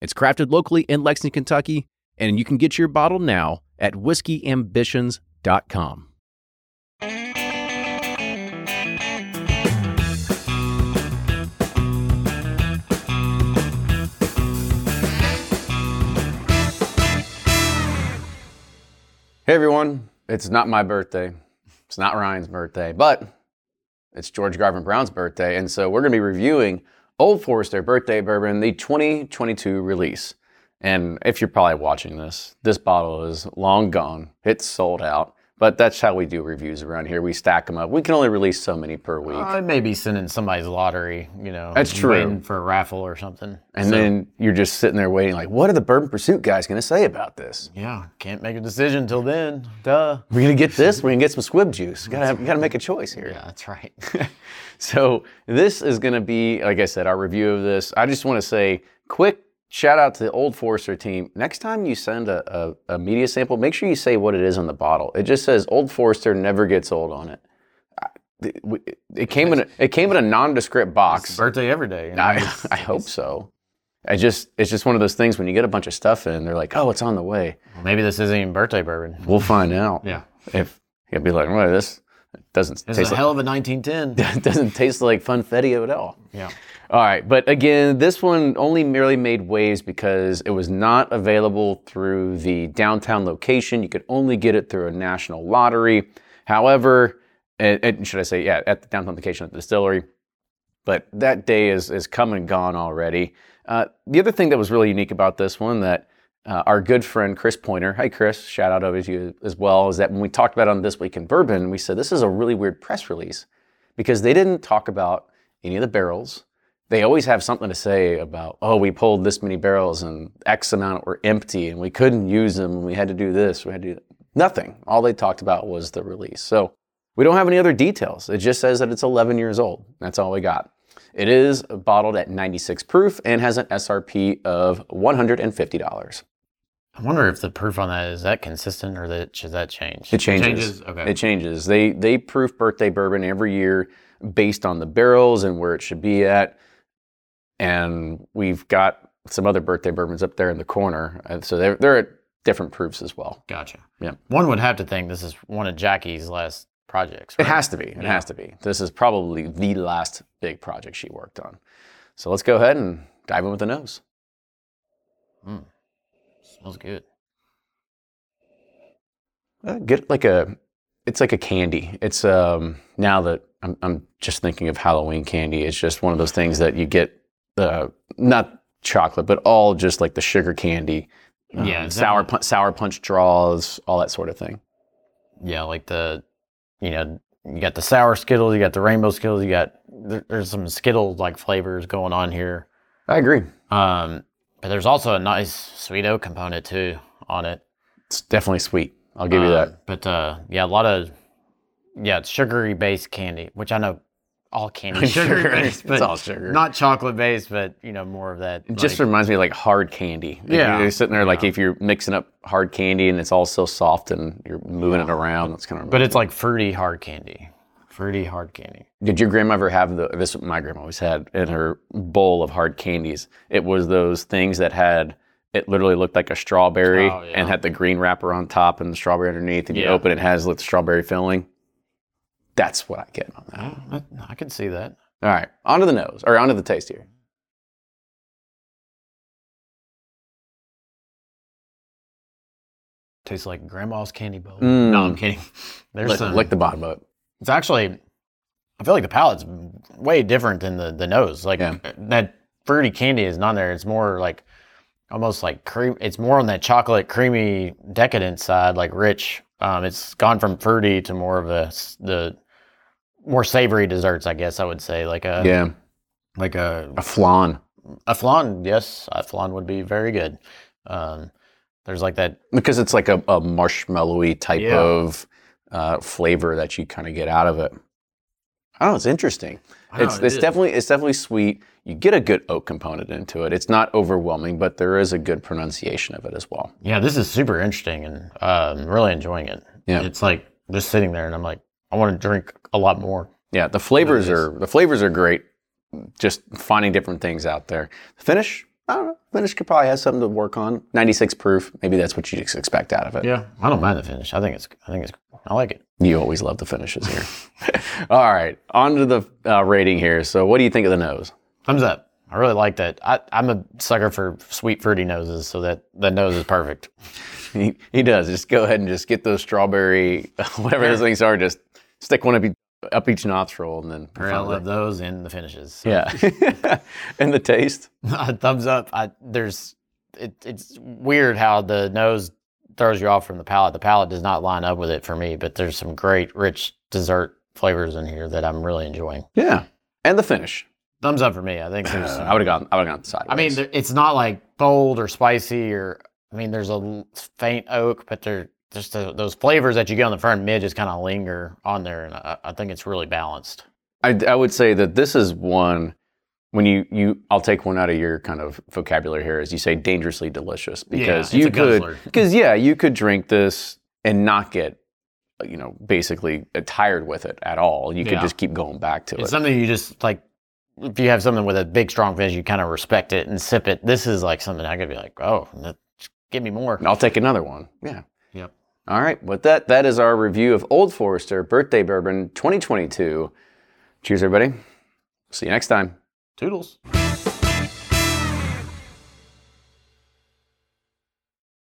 It's crafted locally in Lexington, Kentucky, and you can get your bottle now at whiskeyambitions.com. Hey everyone, it's not my birthday. It's not Ryan's birthday, but it's George Garvin Brown's birthday. And so we're going to be reviewing Old Forester Birthday Bourbon, the 2022 release. And if you're probably watching this, this bottle is long gone. It's sold out. But that's how we do reviews around here. We stack them up. We can only release so many per uh, week. I may be sending somebody's lottery, you know. That's true. for a raffle or something. and So, then you're just sitting there waiting, like, what are the Bourbon Pursuit guys going to say about this? yeah, can't make a decision till then. Duh. We're going to get this. We're going to get some squib juice. Got to got to make a choice here. Yeah, that's right. So this is going to be, like I said, our review of this. I just want to say, quick shout out to the Old Forester team. Next time you send a, a, a media sample, make sure you say what it is on the bottle. It just says Old Forester never gets old on it. It, it came in a, it came in a nondescript box. Birthday every day. you know, I, I hope so. I just it's just one of those things when you get a bunch of stuff in, they're like, oh, it's on the way. Maybe this isn't even birthday bourbon. We'll find out. Yeah. If you'll be like, well, this doesn't It's taste a like, hell of a 1910. doesn't taste like funfetti at all. yeah. All right, but again, this one only merely made waves because it was not available through the downtown location. You could only get it through a national lottery. However, and, should I say, yeah, at the downtown location at the distillery. But that day is is come and gone already. Uh, the other thing that was really unique about this one that uh, our good friend Chris Pointer, hi Chris, shout out over to you as well, is that when we talked about on This Week in Bourbon, we said this is a really weird press release because they didn't talk about any of the barrels. They always have something to say about, oh, we pulled this many barrels and X amount were empty and we couldn't use them and we had to do this, we had to do that. Nothing. All they talked about was the release. So we don't have any other details. It just says that it's 11 years old. That's all we got. It is bottled at 96 proof and has an SRP of $150. I wonder if the proof on that is that consistent or that should that change? It changes. Okay. It changes. They they proof birthday bourbon every year based on the barrels and where it should be at. And we've got some other birthday bourbons up there in the corner, and so they're they're at different proofs as well. gotcha. Yeah. One would have to think this is one of Jackie's last projects. It has to be. It has to be. This is probably the last big project she worked on. So let's go ahead and dive in with the nose. Hmm. Smells good. Uh, get like a it's like a candy it's um now that I'm, I'm just thinking of halloween candy it's just one of those things that you get uh not chocolate but all just like the sugar candy um, Yeah, sour definitely. pu- sour punch straws all that sort of thing Yeah, like the, you know, you got the sour Skittles, you got the rainbow Skittles, you got there, there's some Skittles like flavors going on here. i agree Um, but there's also a nice sweet oak component too on it. it's definitely sweet i'll give you Uh, that But uh, yeah, a lot of yeah, it's sugary based candy, which I know all candy is Sugar. sugar based, It's all sugar. not chocolate based, but you know more of that. it just like- reminds me of like hard candy Like, Yeah. you're sitting there like if you're mixing up hard candy and it's all so soft and you're moving it around that's kind of but it's like fruity hard candy, fruity hard candy. Did your grandma ever have the this? My grandma always had in her bowl of hard candies. It was those things that had it literally looked like a strawberry Oh, yeah. and had the green wrapper on top and the strawberry underneath. And you open it, it has like the strawberry filling. That's what I get on that. I, I can see that. All right, onto the nose or onto the taste here. Tastes like grandma's candy bowl. Mm. No, I'm kidding. There's Lick, some. lick the bottom of it. It's actually, I feel like the palate's way different than the, the nose. Like Yeah. that fruity candy is not there. It's more like almost like cream. It's more on that chocolate creamy decadent side, like rich. Um, it's gone from fruity to more of a the more savory desserts, I guess I would say. Like a Yeah, like a a flan. a flan. Yes, a flan would be very good. Um, there's like that. because it's like a, a marshmallowy type Yeah. of uh, flavor that you kind of get out of it. Oh. It's interesting. Know, it's it it's is. definitely it's definitely sweet. You get a good oak component into it. It's not overwhelming, but there is a good pronunciation of it as well. Yeah, this is super interesting, and uh, I'm really enjoying it. Yeah. it's like just sitting there, and I'm like, I want to drink a lot more. Yeah, the flavors are the flavors are great. Just finding different things out there. Finish, I don't know. Finish could probably have something to work on. 96 proof. Maybe that's what you just expect out of it. Yeah, I don't mind the finish. I think it's. I think it's. I like it. You always love the finishes here. All right, on to the uh, rating here. So, what do you think of the nose? Thumbs up. I really like that. I, I'm a sucker for sweet fruity noses, so that the nose is perfect. He, he does. Just go ahead and just get those strawberry, whatever those things are. Just stick one up each, up each nostril, and then I love those and the finishes. So. yeah. and the taste. thumbs up. I, there's it, it's weird how the nose throws you off from the palate. The palate does not line up with it for me, but there's some great rich dessert flavors in here that I'm really enjoying. Yeah, and the finish. Thumbs up for me. I think there's. I would have gone. I would have gone sideways. I mean, there- it's not like bold or spicy or. I mean, there's a l- faint oak, but there just the, those flavors that you get on the front mid just kind of linger on there, and I, I think it's really balanced. I, I would say that this is one when you you I'll take one out of your kind of vocabulary here as you say dangerously delicious because it's you a could guzzler. because yeah you could drink this and not get you know basically uh, tired with it at all you could Yeah. just keep going back to It's it something you just like. If you have something with a big strong finish, you kind of respect it and sip it. This is like something I could be like, oh, that, give me more. I'll take another one yeah Yep. all right with that that is our review of Old Forester Birthday Bourbon 2022 cheers everybody see you next time Toodles.